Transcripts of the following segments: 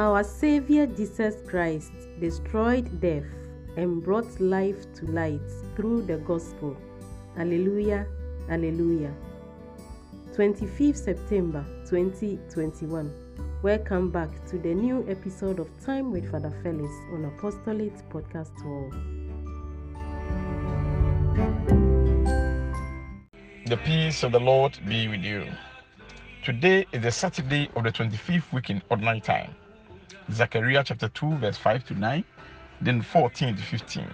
Our Savior Jesus Christ destroyed death and brought life to light through the gospel. Alleluia, Alleluia. 25th September 2021. Welcome back to the new episode of Time with Father Felix on Apostolate Podcast 12. The peace of the Lord be with you. Today is the Saturday of the 25th week in ordinary time. Zechariah chapter 2, verse 5 to 9, then 14 to 15.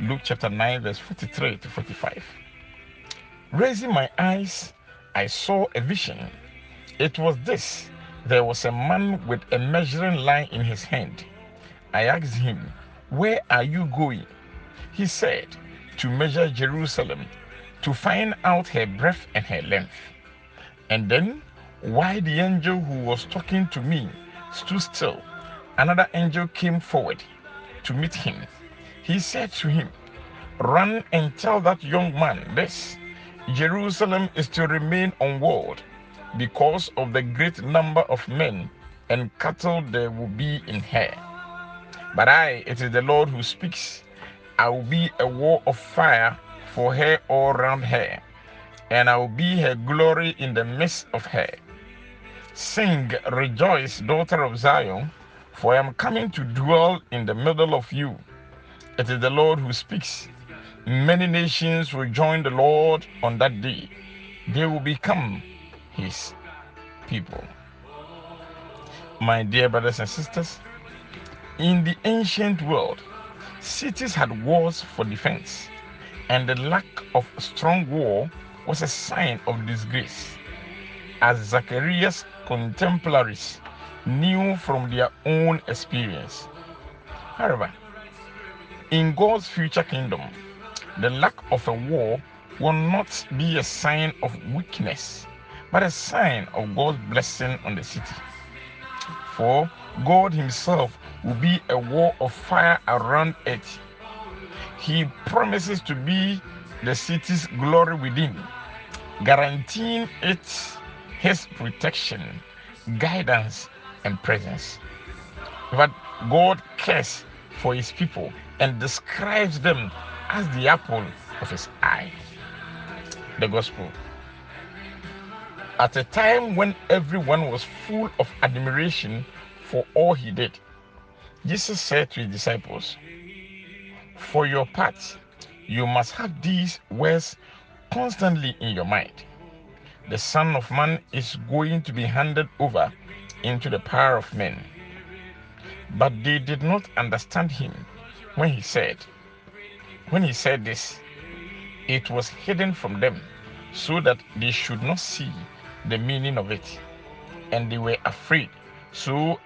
Luke chapter 9, verse 43 to 45. Raising my eyes, I saw a vision. It was this there was a man with a measuring line in his hand. I asked him, Where are you going? He said, To measure Jerusalem, to find out her breadth and her length. And then, why the angel who was talking to me stood still, another angel came forward to meet him. He said to him, Run and tell that young man this Jerusalem is to remain unwalled because of the great number of men and cattle there will be in her. But I, it is the Lord who speaks. I will be a wall of fire for her all round her, and I will be her glory in the midst of her. Sing, rejoice, daughter of Zion, for I am coming to dwell in the middle of you. It is the Lord who speaks. Many nations will join the Lord on that day. They will become his people. My dear brothers and sisters, in the ancient world, cities had walls for defense, and the lack of strong wall was a sign of disgrace. As Zacharias' contemporaries knew from their own experience. However, in God's future kingdom, the lack of a wall will not be a sign of weakness, but a sign of God's blessing on the city. For God Himself will be a wall of fire around it. He promises to be the city's glory within, guaranteeing it His protection, guidance, and presence. But God cares for His people and describes them as the apple of His eye. The Gospel. At a time when everyone was full of admiration for all he did, Jesus said to his disciples, For your part, you must have these words constantly in your mind. The Son of Man is going to be handed over into the power of men. But they did not understand him when he said, when he said this, it was hidden from them so that they should not see the meaning of it. And they were afraid. So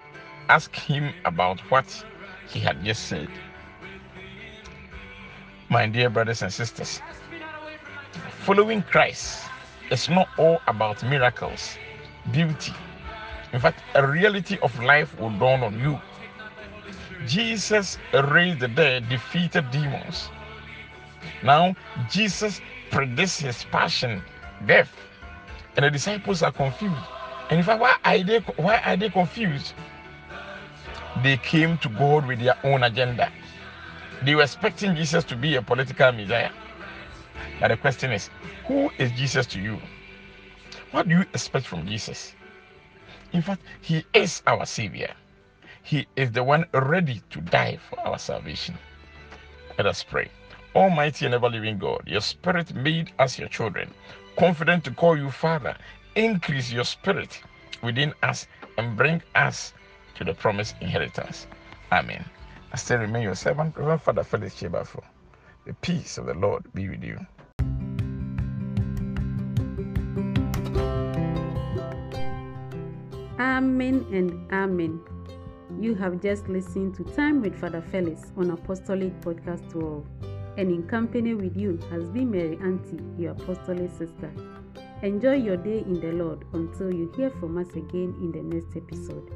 asked him about what he had just said. My dear brothers and sisters, following Christ is not all about miracles, beauty. In fact, a reality of life will dawn on you. Jesus raised the dead, defeated demons. Now, Jesus predicts his passion, death, and the disciples are confused. And in fact, why are they, why are they confused? They came to God with their own agenda. They were expecting Jesus to be a political messiah. But the question is, who is Jesus to you? What do you expect from Jesus? In fact, he is our Savior. He is the one ready to die for our salvation. Let us pray. Almighty and ever living God, your spirit made us your children, confident to call you Father. Increase your spirit within us and bring us to the promised inheritance. Amen. I still remain your servant, Reverend Father Felix Chebafo. The peace of the Lord be with you. Amen and Amen. You have just listened to Time with Father Felix on Apostolic Podcast 12. And in company with you has been Mary Auntie, your apostolic sister. Enjoy your day in the Lord until you hear from us again in the next episode.